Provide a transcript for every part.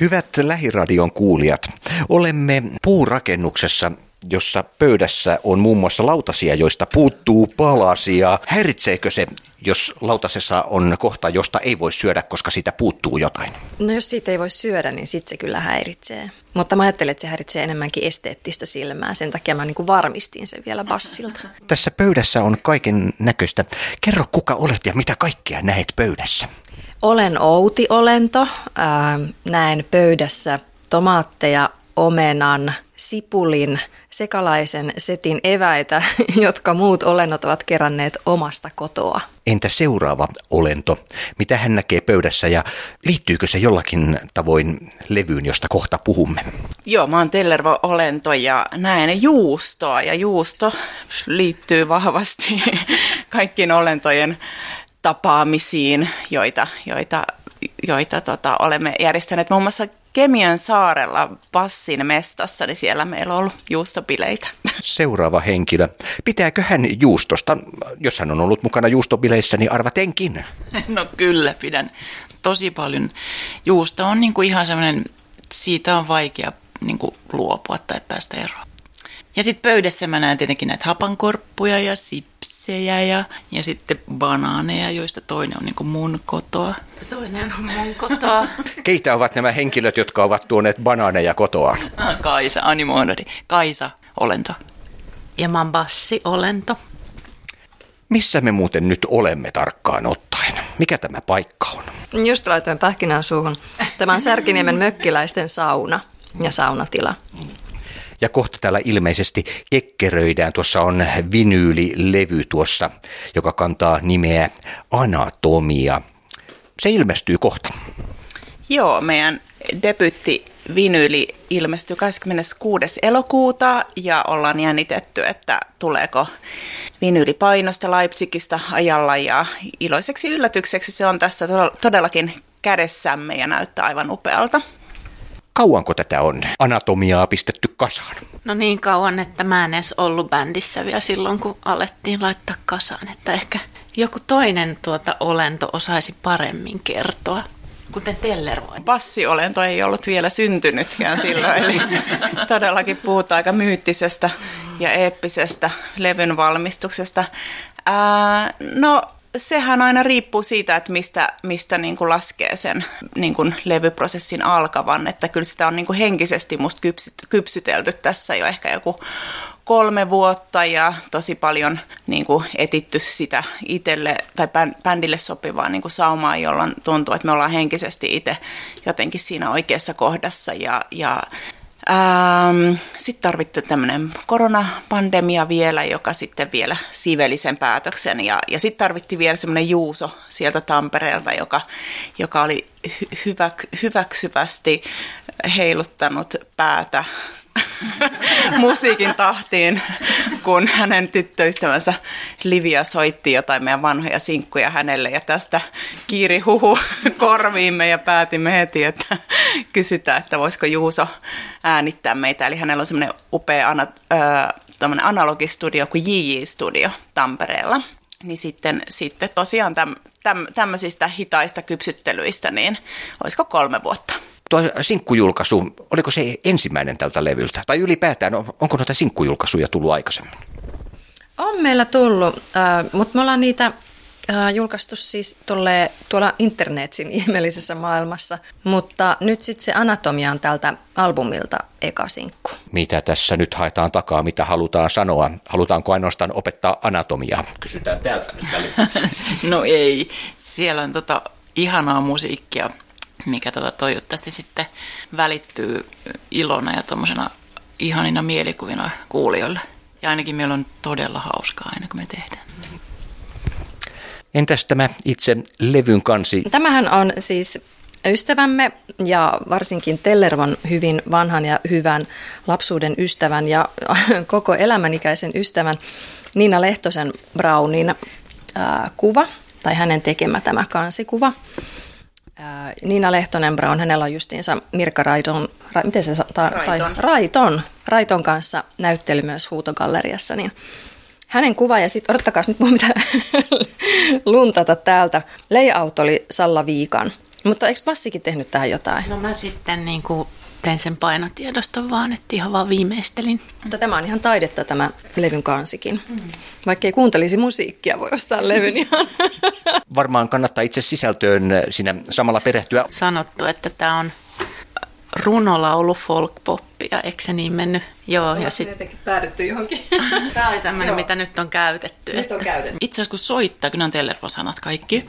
Hyvät lähiradion kuulijat, olemme puurakennuksessa jossa pöydässä on muun muassa lautasia, joista puuttuu palasia. Häiritseekö se, jos lautasessa on kohta, josta ei voi syödä, koska siitä puuttuu jotain? No jos siitä ei voi syödä, niin sitten se kyllä häiritsee. Mutta mä ajattelen, että se häiritsee enemmänkin esteettistä silmää. Sen takia mä niin varmistin sen vielä bassilta. Tässä pöydässä on kaiken näköistä. Kerro, kuka olet ja mitä kaikkea näet pöydässä? Olen Outi-olento. näen pöydässä tomaatteja, omenan, sipulin, sekalaisen setin eväitä, jotka muut olennot ovat keränneet omasta kotoa. Entä seuraava olento? Mitä hän näkee pöydässä ja liittyykö se jollakin tavoin levyyn, josta kohta puhumme? Joo, mä oon Tellervo-olento ja näen juustoa ja juusto liittyy vahvasti kaikkiin olentojen tapaamisiin, joita, joita, joita tota, olemme järjestäneet muun muassa Kemian saarella Passin mestassa, niin siellä meillä on ollut juustopileitä. Seuraava henkilö. Pitääkö hän juustosta? Jos hän on ollut mukana juustopileissä, niin arvatenkin. No kyllä, pidän tosi paljon. Juusto on niin kuin ihan semmoinen, siitä on vaikea niin kuin luopua tai päästä eroon. Ja sitten pöydässä mä näen tietenkin näitä hapankorppuja ja sipsejä ja, ja sitten banaaneja, joista toinen on niin mun kotoa. Toinen on mun kotoa. Keitä ovat nämä henkilöt, jotka ovat tuoneet banaaneja kotoaan? Ah, Kaisa, Animodori. Kaisa, olento. Ja mä oon Bassi, olento. Missä me muuten nyt olemme tarkkaan ottaen? Mikä tämä paikka on? Just laitoin pähkinää suuhun. Tämä on Särkiniemen mökkiläisten sauna ja saunatila. Ja kohta täällä ilmeisesti kekkeröidään. Tuossa on vinyylilevy tuossa, joka kantaa nimeä Anatomia. Se ilmestyy kohta. Joo, meidän debytti vinyyli ilmestyi 26. elokuuta ja ollaan jännitetty, että tuleeko vinyylipainosta Leipzigistä ajalla ja iloiseksi yllätykseksi se on tässä todellakin kädessämme ja näyttää aivan upealta. Kauanko tätä on anatomiaa pistetty kasaan? No niin kauan, että mä en edes ollut bändissä vielä silloin, kun alettiin laittaa kasaan. Että ehkä joku toinen tuota olento osaisi paremmin kertoa kuten Teller voi. Passiolento ei ollut vielä syntynytkään silloin, eli todellakin puhutaan aika myyttisestä ja eeppisestä levyn valmistuksesta. Ää, no sehän aina riippuu siitä, että mistä, mistä niin kuin laskee sen niin kuin levyprosessin alkavan. Että kyllä sitä on niin kuin henkisesti musta kypsyt, kypsytelty tässä jo ehkä joku kolme vuotta ja tosi paljon niin kuin etitty sitä itselle tai bändille sopivaa niin kuin saumaa, jolloin tuntuu, että me ollaan henkisesti itse jotenkin siinä oikeassa kohdassa ja, ja Ähm, sitten tarvittiin tämmöinen koronapandemia vielä, joka sitten vielä siveli sen päätöksen. Ja, ja sitten tarvittiin vielä semmoinen Juuso sieltä Tampereelta, joka, joka oli hyvä, hyväksyvästi heiluttanut päätä musiikin tahtiin, kun hänen tyttöystävänsä Livia soitti jotain meidän vanhoja sinkkuja hänelle ja tästä kiiri huhu korviimme ja päätimme heti, että kysytään, että voisiko Juuso äänittää meitä. Eli hänellä on semmoinen upea ana, äh, analogistudio kuin JJ Studio Tampereella. Niin sitten, sitten tosiaan täm, täm, tämmöisistä hitaista kypsyttelyistä, niin olisiko kolme vuotta tuo sinkkujulkaisu, oliko se ensimmäinen tältä levyltä? Tai ylipäätään, onko noita sinkkujulkaisuja tullut aikaisemmin? On meillä tullut, äh, mutta me ollaan niitä äh, julkaistu siis tuolle, tuolla internetsin ihmeellisessä maailmassa, mutta nyt sitten se anatomia on tältä albumilta eka sinkku. Mitä tässä nyt haetaan takaa, mitä halutaan sanoa? Halutaanko ainoastaan opettaa anatomiaa? Kysytään täältä nyt No ei, siellä on tota ihanaa musiikkia mikä tota toivottavasti sitten välittyy ilona ja tuommoisena ihanina mielikuvina kuulijoille. Ja ainakin meillä on todella hauskaa aina, kun me tehdään. Entäs tämä itse levyn kansi? Tämähän on siis ystävämme ja varsinkin Tellervon hyvin vanhan ja hyvän lapsuuden ystävän ja koko elämänikäisen ystävän Niina Lehtosen Brownin ää, kuva tai hänen tekemä tämä kansikuva. Niina Lehtonen Brown, hänellä on justiinsa Mirka Raiton, ra, miten se ta, Raiton. Tai, Raiton, Raiton kanssa näyttely myös Huutogalleriassa, niin hänen kuva ja sitten odottakaa nyt mun pitää luntata täältä. Layout oli Salla Viikan Mutta eikö Passikin tehnyt tähän jotain? No mä sitten niin kuin tein sen painotiedoston vaan, että ihan vaan viimeistelin. Mutta tämä on ihan taidetta tämä levyn kansikin. Mm. Vaikka ei kuuntelisi musiikkia, voi ostaa levyn ihan. Varmaan kannattaa itse sisältöön siinä samalla perehtyä. Sanottu, että tämä on runolaulu folkpoppia, eikö se niin mennyt? Joo, ja sitten jotenkin päädytty johonkin. Tämä oli tämmöinen, mitä nyt on käytetty. Nyt on käytetty. Itse asiassa kun soittaa, kun ne on tellervosanat kaikki,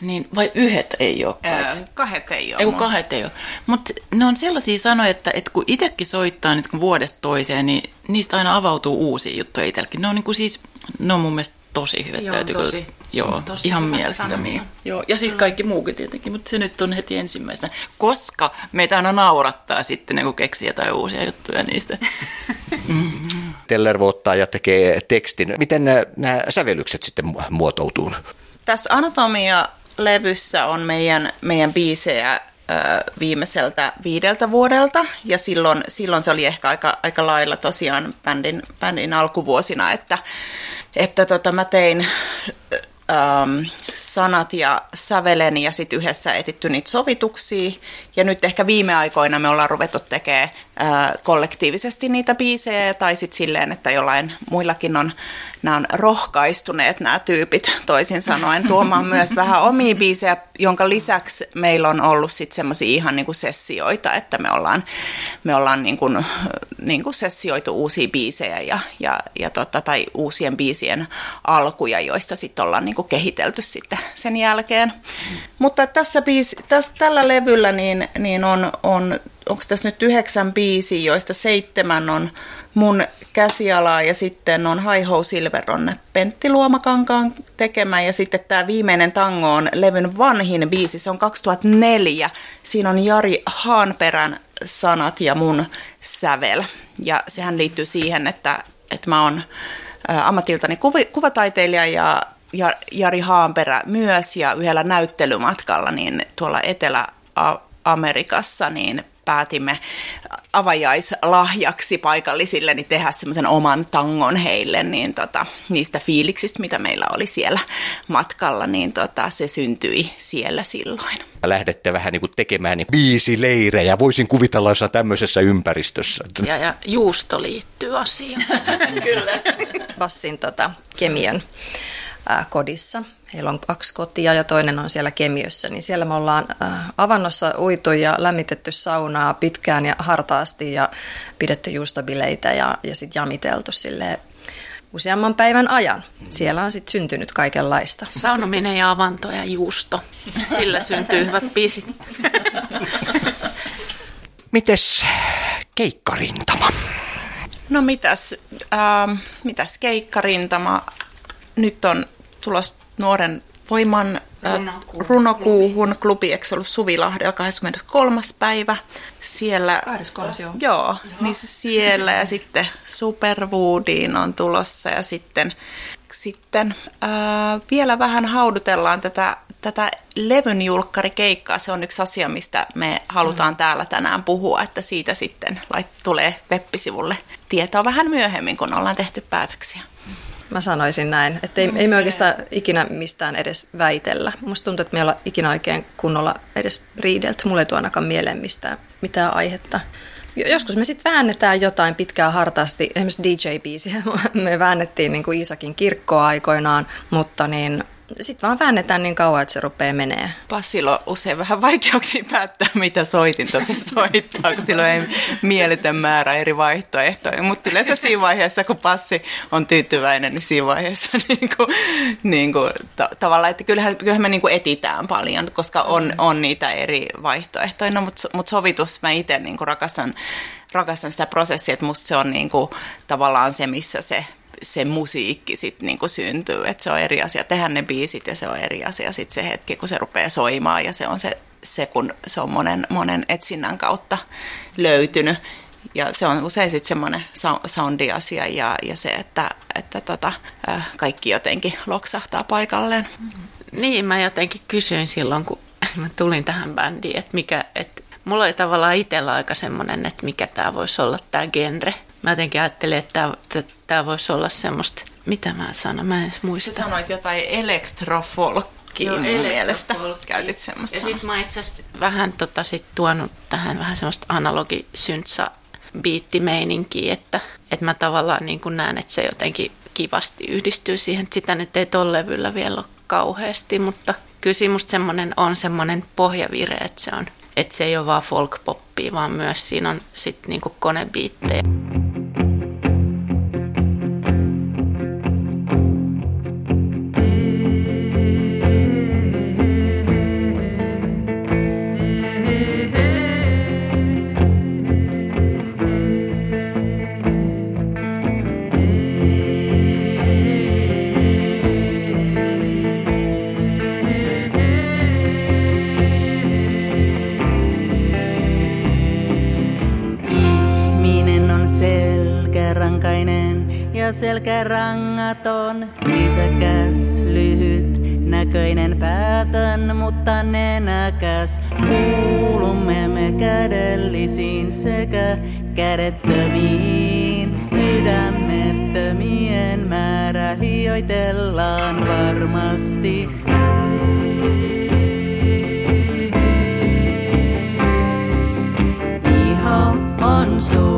niin vai yhdet ei ole Ää, kahdet ei ole. Ei kun kahdet ei ole. Mutta ne on sellaisia sanoja, että, että kun itsekin soittaa nyt kun vuodesta toiseen, niin niistä aina avautuu uusia juttuja itsellekin. Ne on, niin kuin siis, ne on mun mielestä tosi hyvät. Joo, täytyy tosi- kyllä- Joo, tosi ihan mielettömiä. Joo, ja sitten kaikki muukin tietenkin, mutta se nyt on heti ensimmäisenä. Koska meitä aina naurattaa sitten, kun keksii jotain uusia juttuja niistä. Teller ottaa ja tekee tekstin. Miten nämä, nämä sävellykset sitten mu- muotoutuu? Tässä Anatomia-levyssä on meidän, meidän biisejä viimeiseltä viideltä vuodelta, ja silloin, silloin se oli ehkä aika, aika lailla tosiaan bändin, bändin alkuvuosina, että, että tota, mä tein ähm, sanat ja sävelen ja sitten yhdessä etitty niitä sovituksia. Ja nyt ehkä viime aikoina me ollaan ruvettu tekemään kollektiivisesti niitä biisejä tai sitten silleen, että jollain muillakin on, nämä on rohkaistuneet nämä tyypit toisin sanoen tuomaan myös vähän omia biisejä, jonka lisäksi meillä on ollut sitten semmoisia ihan niinku sessioita, että me ollaan, me ollaan niinku, niinku sessioitu uusia biisejä ja, ja, ja tota, tai uusien biisien alkuja, joista sitten ollaan niinku kehitelty sitten sen jälkeen. Mutta tässä, biisi, tässä tällä levyllä niin, niin on, on onko tässä nyt yhdeksän biisiä, joista seitsemän on mun käsialaa ja sitten on Hi Ho Silver on Pentti Luomakankaan tekemä ja sitten tämä viimeinen tango on levyn vanhin biisi, se on 2004. Siinä on Jari Haanperän sanat ja mun sävel ja sehän liittyy siihen, että, että mä oon ammatiltani kuvataiteilija ja ja Jari Haanperä myös ja yhdellä näyttelymatkalla niin tuolla Etelä-Amerikassa niin päätimme avajaislahjaksi paikallisille niin tehdä semmoisen oman tangon heille, niin tota, niistä fiiliksistä, mitä meillä oli siellä matkalla, niin tota, se syntyi siellä silloin. Lähdette vähän niin kuin tekemään niin biisileirejä. Voisin kuvitella jossain tämmöisessä ympäristössä. Ja, ja juusto liittyy asiaan. Bassin tota, Kemiön ää, kodissa. Heillä on kaksi kotia ja toinen on siellä Kemiössä, niin siellä me ollaan ää, avannossa uitu ja lämmitetty saunaa pitkään ja hartaasti ja pidetty juustobileitä ja, ja sitten jamiteltu sille useamman päivän ajan. Siellä on sitten syntynyt kaikenlaista. Saunominen ja avanto ja juusto. Sillä syntyy hyvät biisit. Mites keikkarintama? No mitäs, ähm, mitäs keikkarintama? Nyt on tulos nuoren voiman Runokuuhun runokuuhun klubi, eikö se ollut Suvilahdella 23. päivä? Siellä, 23, joo. Joo, niin se siellä ja sitten Superwoodiin on tulossa ja sitten, sitten äh, vielä vähän haudutellaan tätä, tätä levyn julkkarikeikkaa. Se on yksi asia, mistä me halutaan mm. täällä tänään puhua, että siitä sitten lait, tulee web-sivulle tietoa vähän myöhemmin, kun ollaan tehty päätöksiä. Mä sanoisin näin, että ei, ei me oikeastaan ikinä mistään edes väitellä. Musta tuntuu, että me ei olla ikinä oikein kunnolla edes riidelty. Mulle ei tule ainakaan mieleen mistään, mitään aihetta. Jo- Joskus me sitten väännetään jotain pitkää hartaasti, esimerkiksi DJ-biisiä me väännettiin niin kuin Iisakin kirkkoa aikoinaan, mutta niin sitten vaan väännetään niin kauan, että se rupeaa menee. Passilla on usein vähän vaikeuksia päättää, mitä soitinta se soittaa, kun sillä ei mieletön määrä eri vaihtoehtoja. Mutta yleensä siinä vaiheessa, kun passi on tyytyväinen, niin siinä vaiheessa niin kuin, niin kuin, ta- tavallaan, että kyllähän, kyllähän me niin kuin etitään paljon, koska on, on niitä eri vaihtoehtoja. No, mutta, mutta sovitus mä itse niin kuin rakastan, rakastan sitä prosessia, että musta se on niin kuin, tavallaan se, missä se se musiikki sitten niinku syntyy, että se on eri asia tehdä ne biisit ja se on eri asia sitten se hetki, kun se rupeaa soimaan ja se on se, se kun se on monen, monen etsinnän kautta löytynyt. Ja se on usein sitten semmoinen soundi-asia ja, ja se, että, että tota, kaikki jotenkin loksahtaa paikalleen. Niin, mä jotenkin kysyin silloin, kun mä tulin tähän bändiin, että mikä, että mulla oli tavallaan itsellä aika semmoinen, että mikä tämä voisi olla tämä genre. Mä jotenkin ajattelin, että tämä voisi olla semmoista, mitä mä sanon, mä en edes Sä muista. sanoit jotain elektrofolk Joo, mun mielestä. Käytit semmoista Ja sitten mä itse vähän tota sit tuonut tähän vähän semmoista analogisyntsa biittimeininkiä, että, että mä tavallaan niin kuin näen, että se jotenkin kivasti yhdistyy siihen. Sitä nyt ei tolla levyllä vielä ole kauheasti, mutta kyllä siinä musta semmoinen on semmoinen pohjavire, että se, on, että se ei ole vaan folk-poppia, vaan myös siinä on sitten niin kuin konebiittejä. Ihminen näköinen päätön, mutta nenäkäs. Kuulumme me kädellisiin sekä kädettömiin, sydämettömien määrä liioitellaan varmasti. Iho on suurin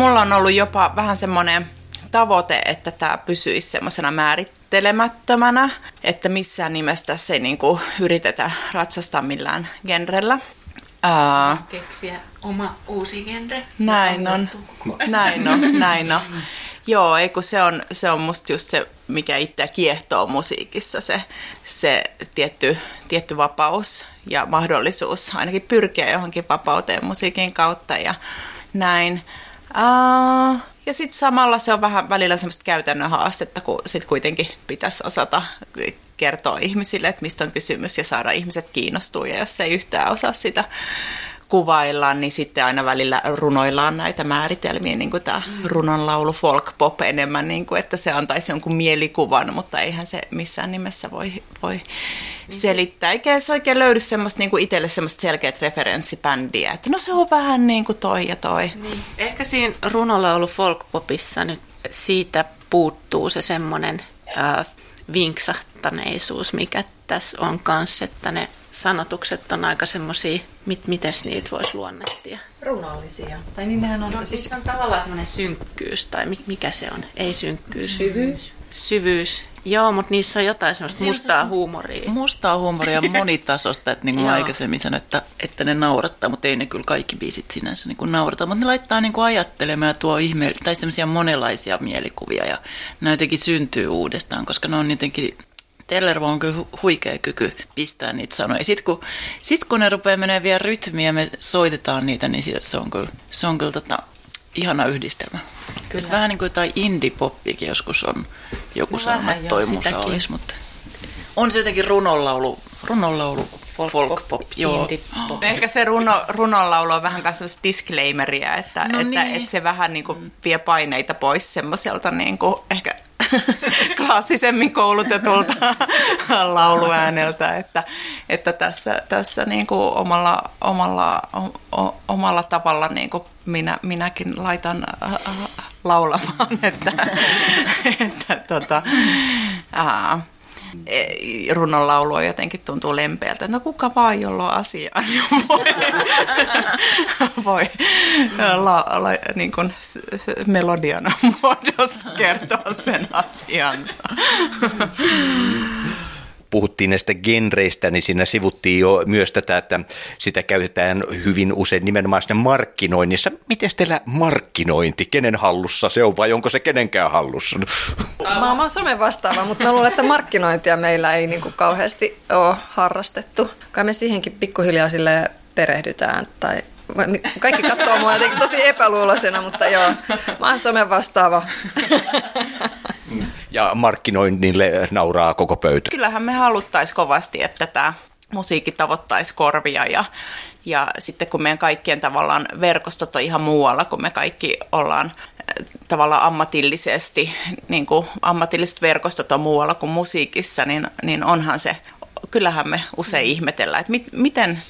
mulla on ollut jopa vähän semmoinen tavoite, että tämä pysyisi semmoisena määrittelemättömänä, että missään nimessä tässä ei niinku yritetä ratsastaa millään genrellä. Ää, Keksiä oma uusi genre. näin on, näin on, näin on. Joo, ei kun se on, se on musta just se mikä itseä kiehtoo musiikissa, se, se tietty, tietty vapaus ja mahdollisuus ainakin pyrkiä johonkin vapauteen musiikin kautta ja näin. Uh, ja sitten samalla se on vähän välillä semmoista käytännön haastetta, kun sitten kuitenkin pitäisi osata kertoa ihmisille, että mistä on kysymys ja saada ihmiset kiinnostua. Ja jos ei yhtään osaa sitä kuvaillaan, niin sitten aina välillä runoillaan näitä määritelmiä, niin kuin tämä runonlaulu folk pop enemmän, niin kuin, että se antaisi jonkun mielikuvan, mutta eihän se missään nimessä voi, voi selittää. Eikä se oikein löydy semmoista niin kuin itselle semmoista selkeät referenssibändiä, että no se on vähän niin kuin toi ja toi. Niin. Ehkä siinä runolaulu folk popissa nyt siitä puuttuu se semmoinen äh, vinksahtaneisuus, mikä tässä on kanssa, että ne sanotukset on aika semmoisia, mit, miten niitä voisi luonnehtia. Runollisia. Tai niin nehän on... No, siis on tavallaan semmoinen synkkyys, tai mikä se on? Ei synkkyys. Syvyys. Syvyys. Joo, mutta niissä on jotain semmoista mustaa huumoria. Mustaa huumoria monitasosta, että niin kuin aikaisemmin sanoin, että, että ne naurattaa, mutta ei ne kyllä kaikki biisit sinänsä niin kuin naurata, mutta ne laittaa niin kuin ajattelemaan ja tuo ihme, tai semmoisia monenlaisia mielikuvia ja ne jotenkin syntyy uudestaan, koska ne on jotenkin Tellervo on kyllä huikea kyky pistää niitä sanoja. Sitten kun, sit kun ne rupeaa menemään vielä rytmiä ja me soitetaan niitä, niin se on kyllä, se on kyllä tota, ihana yhdistelmä. Kyllä. Vähän niin kuin jotain indie-poppikin joskus on joku no sanonut, että toi musa olisi, mutta on se jotenkin runonlaulu, runonlaulu folk, folk pop, joo. Pop. Ehkä se runo, runonlaulu on vähän kanssa disclaimeria, että, no että, niin. että, se vähän niin kuin vie paineita pois semmoiselta niin kuin ehkä klassisemmin koulutetulta lauluääneltä, että, että tässä, tässä niin kuin omalla, omalla, o, omalla tavalla niin kuin minä, minäkin laitan äh, äh, laulamaan, että, että tota, äh, runnon laulu jotenkin tuntuu lempeältä. No kuka vaan, jolla on asiaa, niin voi, voi la, la, niin kuin melodiana muodossa kertoa sen asiansa puhuttiin näistä genreistä, niin siinä sivuttiin jo myös tätä, että sitä käytetään hyvin usein nimenomaan sinne markkinoinnissa. Miten teillä markkinointi, kenen hallussa se on vai onko se kenenkään hallussa? Mä oon some vastaava, mutta mä luulen, että markkinointia meillä ei niin kuin kauheasti ole harrastettu. Kai me siihenkin pikkuhiljaa sille perehdytään tai kaikki katsoo mua jotenkin tosi epäluuloisena, mutta joo, mä oon some vastaava. Ja markkinoinnille nauraa koko pöytä. Kyllähän me haluttaisiin kovasti, että tämä musiikki tavoittaisi korvia ja, ja sitten kun meidän kaikkien tavallaan verkostot on ihan muualla, kun me kaikki ollaan äh, tavallaan ammatillisesti, niin kuin ammatilliset verkostot on muualla kuin musiikissa, niin, niin onhan se, kyllähän me usein ihmetellään, että mit, miten,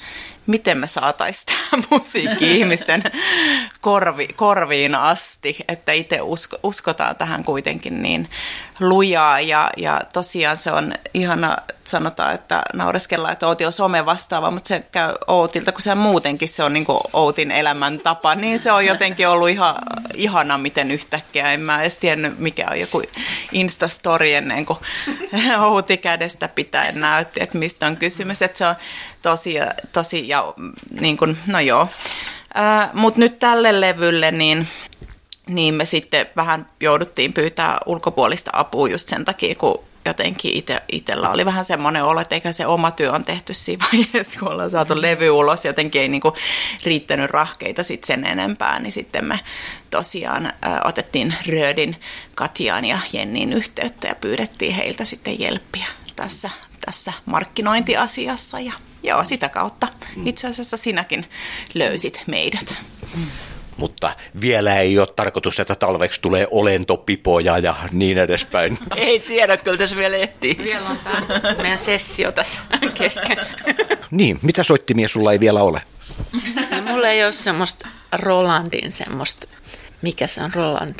miten me saataisiin tämä musiikki ihmisten korvi, korviin asti, että itse usko, uskotaan tähän kuitenkin niin lujaa. Ja, ja tosiaan se on ihana sanotaan, että naureskellaan, että Outi on some vastaava, mutta se käy Outilta, kun se muutenkin se on niin kuin Outin elämäntapa, niin se on jotenkin ollut ihan ihana, miten yhtäkkiä. En mä edes tiennyt, mikä on joku Instastory ennen kuin Outi kädestä pitäen näytti, että mistä on kysymys. Että se on tosi, tosi ja niin kuin, no joo. Mutta nyt tälle levylle, niin niin me sitten vähän jouduttiin pyytää ulkopuolista apua just sen takia, kun jotenkin ite, itsellä oli vähän semmoinen olo, että eikä se oma työ on tehty siinä vaiheessa, kun ollaan saatu levy ulos, jotenkin ei niinku riittänyt rahkeita sit sen enempää, niin sitten me tosiaan ö, otettiin Röödin, Katjaan ja Jennin yhteyttä ja pyydettiin heiltä sitten jelppiä tässä, tässä markkinointiasiassa. Ja joo, sitä kautta itse asiassa sinäkin löysit meidät. Mutta vielä ei ole tarkoitus, että talveksi tulee olentopipoja ja niin edespäin. Ei tiedä, kyllä tässä vielä ehtii. Vielä on tämä meidän sessio tässä kesken. Niin, mitä soittimia sulla ei vielä ole? No, mulla ei ole semmoista Rolandin semmoista, mikä se on Roland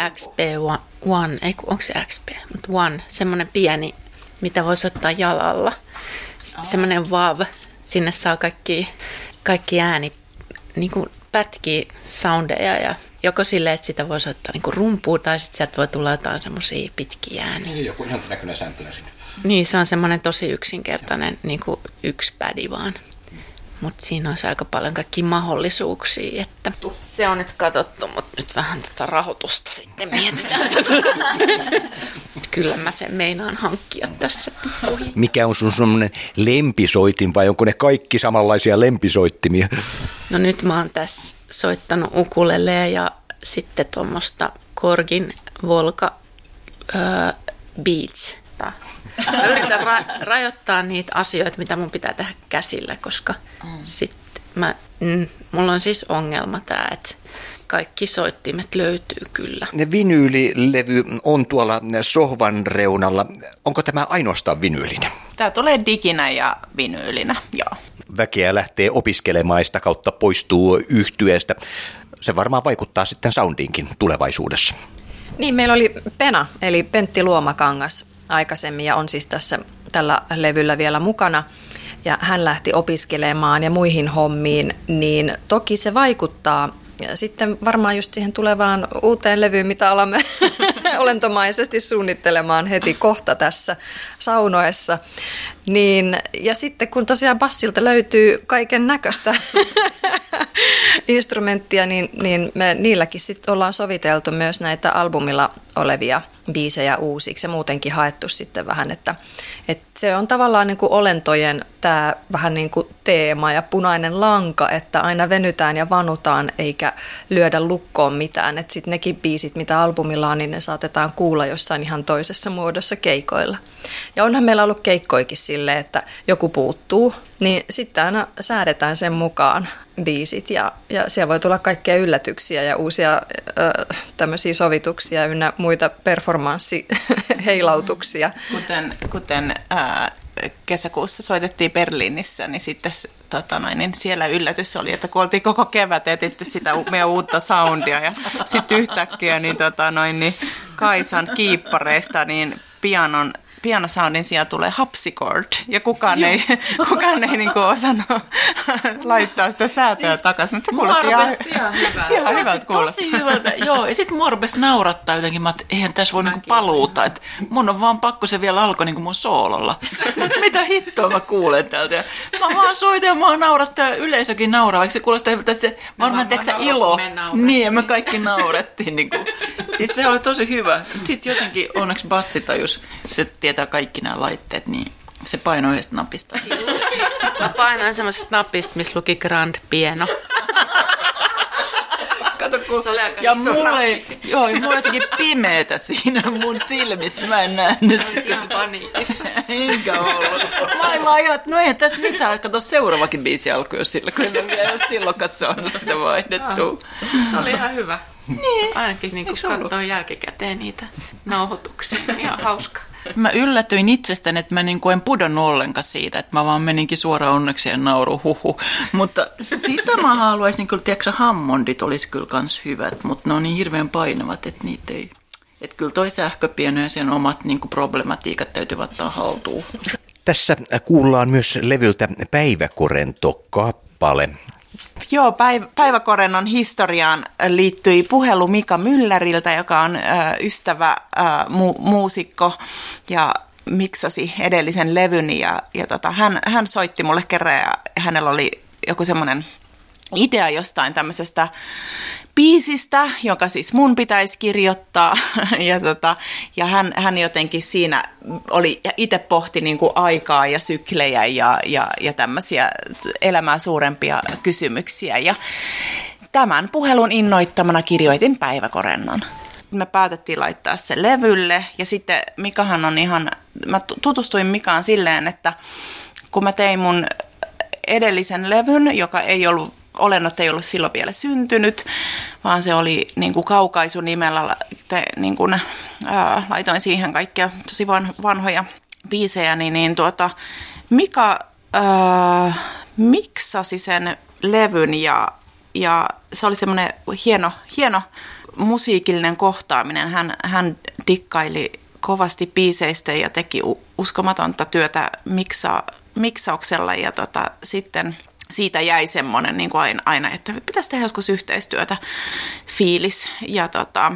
XP1, ei onko se XP, mutta One, semmoinen pieni, mitä voisi ottaa jalalla. Semmoinen vav, sinne saa kaikki, kaikki ääni niin kuin pätkiä soundeja ja joko silleen, että sitä voisi ottaa niin rumpuun tai sitten sieltä voi tulla jotain semmoisia pitkiä ääniä. Niin, joku näköinen sampleri. Niin, se on semmoinen tosi yksinkertainen niin kuin yksi pädi vaan. Mutta siinä olisi aika paljon kaikkia mahdollisuuksia, että se on nyt katsottu, mutta nyt vähän tätä rahoitusta sitten mietitään. kyllä mä sen meinaan hankkia tässä pikkuhiljaa. Mikä on sun semmoinen lempisoitin vai onko ne kaikki samanlaisia lempisoittimia? No nyt mä oon tässä soittanut ukulelea ja sitten tuommoista Korgin Volka öö, Beats. Mä yritän ra- rajoittaa niitä asioita, mitä mun pitää tehdä käsillä, koska mm. sitten mä, mm, mulla on siis ongelma tämä, että kaikki soittimet löytyy kyllä. Vinyylilevy on tuolla sohvan reunalla. Onko tämä ainoastaan vinyylinen? Tämä tulee diginä ja vinyylinä, joo. Väkeä lähtee opiskelemaan sitä kautta poistuu yhtyeestä. Se varmaan vaikuttaa sitten soundiinkin tulevaisuudessa. Niin, meillä oli Pena, eli Pentti Luomakangas aikaisemmin ja on siis tässä tällä levyllä vielä mukana. Ja hän lähti opiskelemaan ja muihin hommiin, niin toki se vaikuttaa ja sitten varmaan just siihen tulevaan uuteen levyyn, mitä alamme olentomaisesti suunnittelemaan heti kohta tässä saunoessa. Niin, ja sitten kun tosiaan bassilta löytyy kaiken näköistä instrumenttia, niin, niin me niilläkin sitten ollaan soviteltu myös näitä albumilla olevia biisejä uusiksi ja muutenkin haettu sitten vähän, että, että se on tavallaan niin kuin olentojen tämä vähän niin kuin teema ja punainen lanka, että aina venytään ja vanutaan eikä lyödä lukkoon mitään, että sitten nekin biisit, mitä albumilla on, niin ne saatetaan kuulla jossain ihan toisessa muodossa keikoilla. Ja onhan meillä ollut keikkoikin silleen, että joku puuttuu, niin sitten aina säädetään sen mukaan biisit ja, ja siellä voi tulla kaikkea yllätyksiä ja uusia ö, tämmöisiä sovituksia ynnä muita performanssiheilautuksia. Kuten, kuten ää, kesäkuussa soitettiin Berliinissä, niin sitten tota noin, niin siellä yllätys oli, että kun oltiin koko kevät etitty sitä meidän uutta soundia ja sitten yhtäkkiä niin, tota noin, niin Kaisan kiippareista niin pianon pianosoundin sijaan tulee hapsicord, ja kukaan ei, kukaan ei niinku osannut laittaa sitä säätöä siis takaisin, mutta se kuulosti ihan, ihan hyvältä. Ihan hyvältä Tosi hyvältä, joo. Ja sitten mua rupesi naurattaa jotenkin, että eihän tässä voi niinku paluuta, että mun on vaan pakko se vielä alkoi niinku mun soololla. Mitä hittoa mä kuulen täältä. Ja mä vaan soitan ja mä naurattaa ja yleisökin nauraa, vaikka se kuulostaa, että se varmaan teeksä ilo. Niin, ja me kaikki naurettiin. Niinku. Siis se oli tosi hyvä. Sitten jotenkin onneksi bassitajus, se tietää kaikki nämä laitteet, niin se painoi yhdestä napista. Mä painoin semmoisesta napista, missä luki Grand Pieno. Kato, kun... Se oli aika ja iso ei, nappi. joo, ja mulla jotenkin pimeetä siinä mun silmissä. Mä en nähnyt sitä. Ihan paniikissa. Enkä ollut. Mä olin vaan ihan, että no eihän tässä mitään. Kato, seuraavakin biisi alkoi jo sillä, kun en ole vielä silloin saanut sitä vaihdettua. Se oli ihan hyvä. Niin. Ainakin niin katsoa jälkikäteen niitä nauhoituksia. Ihan hauska. Mä yllätyin itsestäni, että mä niinku en pudonnut ollenkaan siitä, että mä vaan meninkin suoraan onnekseen nauru huhu. Mutta sitä mä haluaisin kyllä, tiedätkö Hammondit olisi kyllä kans hyvät, mutta ne on niin hirveän painavat, että niitä ei... Että kyllä toi sähköpieno ja sen omat niinku problematiikat täytyy ottaa haltuun. Tässä kuullaan myös levyltä Päiväkorento-kappale. Joo, päiv- päiväkorennon historiaan liittyi puhelu Mika Mylläriltä, joka on ö, ystävä ö, mu- muusikko ja miksasi edellisen levyn ja, ja tota, hän, hän soitti mulle kerran ja hänellä oli joku semmoinen idea jostain tämmöisestä biisistä, joka siis mun pitäisi kirjoittaa. Ja, tota, ja hän, hän jotenkin siinä oli, ja itse pohti niin kuin aikaa ja syklejä ja, ja, ja tämmöisiä elämää suurempia kysymyksiä. Ja tämän puhelun innoittamana kirjoitin päiväkorennon. Me päätettiin laittaa se levylle ja sitten Mikahan on ihan, mä tutustuin Mikaan silleen, että kun mä tein mun edellisen levyn, joka ei ollut olennot ei ollut silloin vielä syntynyt, vaan se oli niin kuin kaukaisun nimellä, te, niin kuin, ää, laitoin siihen kaikkia tosi van, vanhoja biisejä, niin, niin tuota, Mika ää, miksasi sen levyn? Ja, ja se oli semmoinen hieno, hieno musiikillinen kohtaaminen. Hän, hän dikkaili kovasti biiseistä ja teki uskomatonta työtä miksa, miksauksella. Ja tota, sitten – siitä jäi semmoinen niin kuin aina, että pitäisi tehdä joskus yhteistyötä fiilis. Ja tota,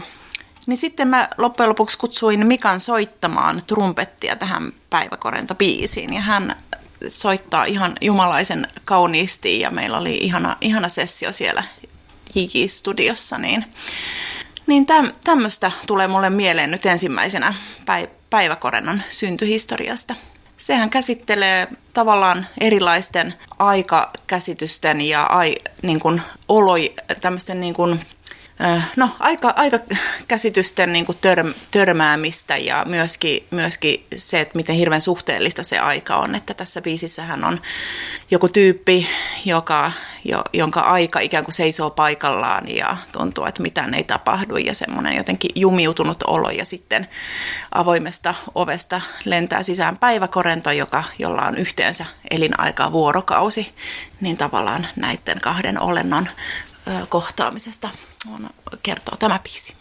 niin sitten mä loppujen lopuksi kutsuin Mikan soittamaan trumpettia tähän päiväkorento-biisiin. Ja hän soittaa ihan jumalaisen kauniisti ja meillä oli ihana, ihana sessio siellä Jigi-studiossa. Niin, niin täm, tämmöistä tulee mulle mieleen nyt ensimmäisenä päiv- päiväkorennon syntyhistoriasta. Sehän käsittelee tavallaan erilaisten aikakäsitysten ja ai, niin kuin, oloi, tämmöisten niin kuin, No, aika, aika käsitysten niin kuin tör, törmäämistä ja myöskin, myöskin se, että miten hirveän suhteellista se aika on. Että tässä biisissähän on joku tyyppi, joka, jo, jonka aika ikään kuin seisoo paikallaan ja tuntuu, että mitään ei tapahdu ja semmoinen jotenkin jumiutunut olo ja sitten avoimesta ovesta lentää sisään päiväkorento, joka, jolla on yhteensä elinaikaa vuorokausi, niin tavallaan näiden kahden olennon kohtaamisesta kertoo tämä biisi.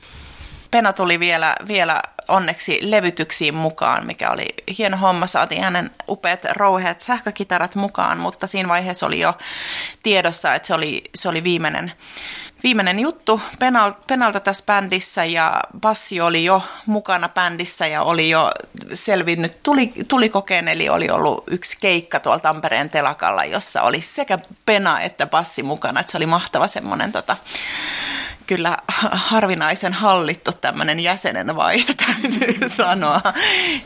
Pena tuli vielä, vielä onneksi levytyksiin mukaan, mikä oli hieno homma. Saatiin hänen upeat rouheat sähkökitarat mukaan, mutta siinä vaiheessa oli jo tiedossa, että se oli, se oli viimeinen, viimeinen juttu Penal, Penalta tässä bändissä ja Bassi oli jo mukana bändissä ja oli jo selvinnyt tuli, tulikokeen, eli oli ollut yksi keikka tuolla Tampereen telakalla, jossa oli sekä Pena että Bassi mukana, että se oli mahtava semmoinen tota, kyllä harvinaisen hallittu tämmöinen jäsenen vaihto, täytyy sanoa.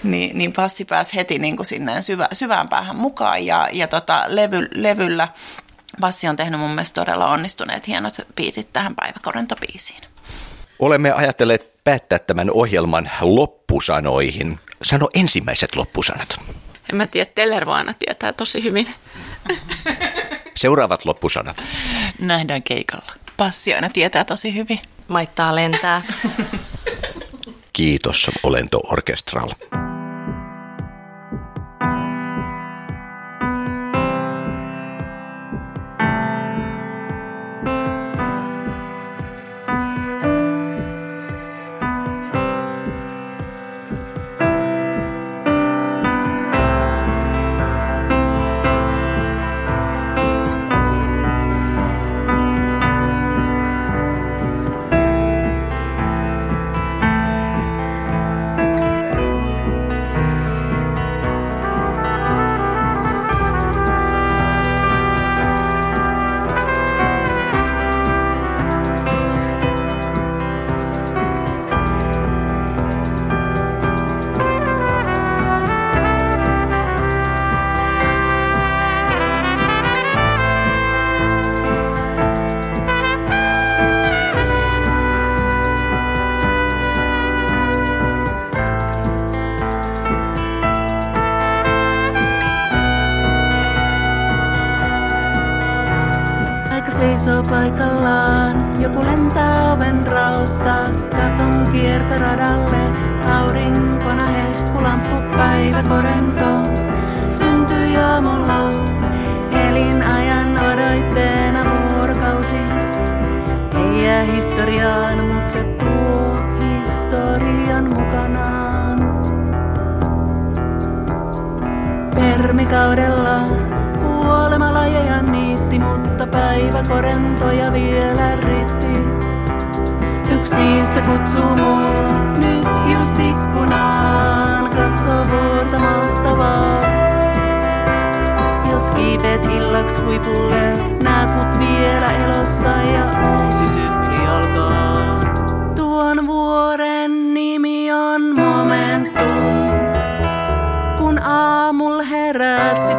Niin, niin passi pääsi heti niin kuin sinne syvä, syvään päähän mukaan ja, ja tota, levy, levyllä Bassi on tehnyt mun mielestä todella onnistuneet hienot biitit tähän päiväkorentobiisiin. Olemme ajatelleet päättää tämän ohjelman loppusanoihin. Sano ensimmäiset loppusanat. En mä tiedä, Tellervo aina tietää tosi hyvin. Seuraavat loppusanat. Nähdään keikalla. Passi aina tietää tosi hyvin. Maittaa lentää. Kiitos Olento Orkestral. Permikaudella kuolema lajeja niitti, mutta päiväkorentoja vielä riitti. Yksi niistä kutsuu mua nyt just ikkunaan, katso vuorta mahtavaa. Jos kiipeet illaksi huipulle, näet mut vielä elossa ja uusi sykli alkaa.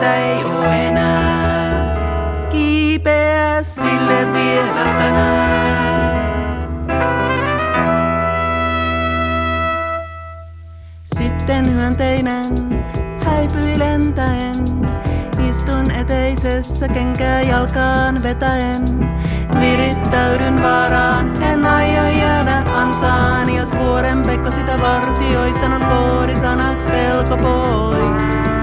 Sitä ei oo enää. Kiipeä sille vielä tänään. Sitten hyönteinen häipyi lentäen. Istun eteisessä kenkää jalkaan vetäen. Virittäydyn vaaraan, en aio jäädä ansaan. Jos vuoren pekko sitä vartioi, sanon koodisanaksi pelko pois.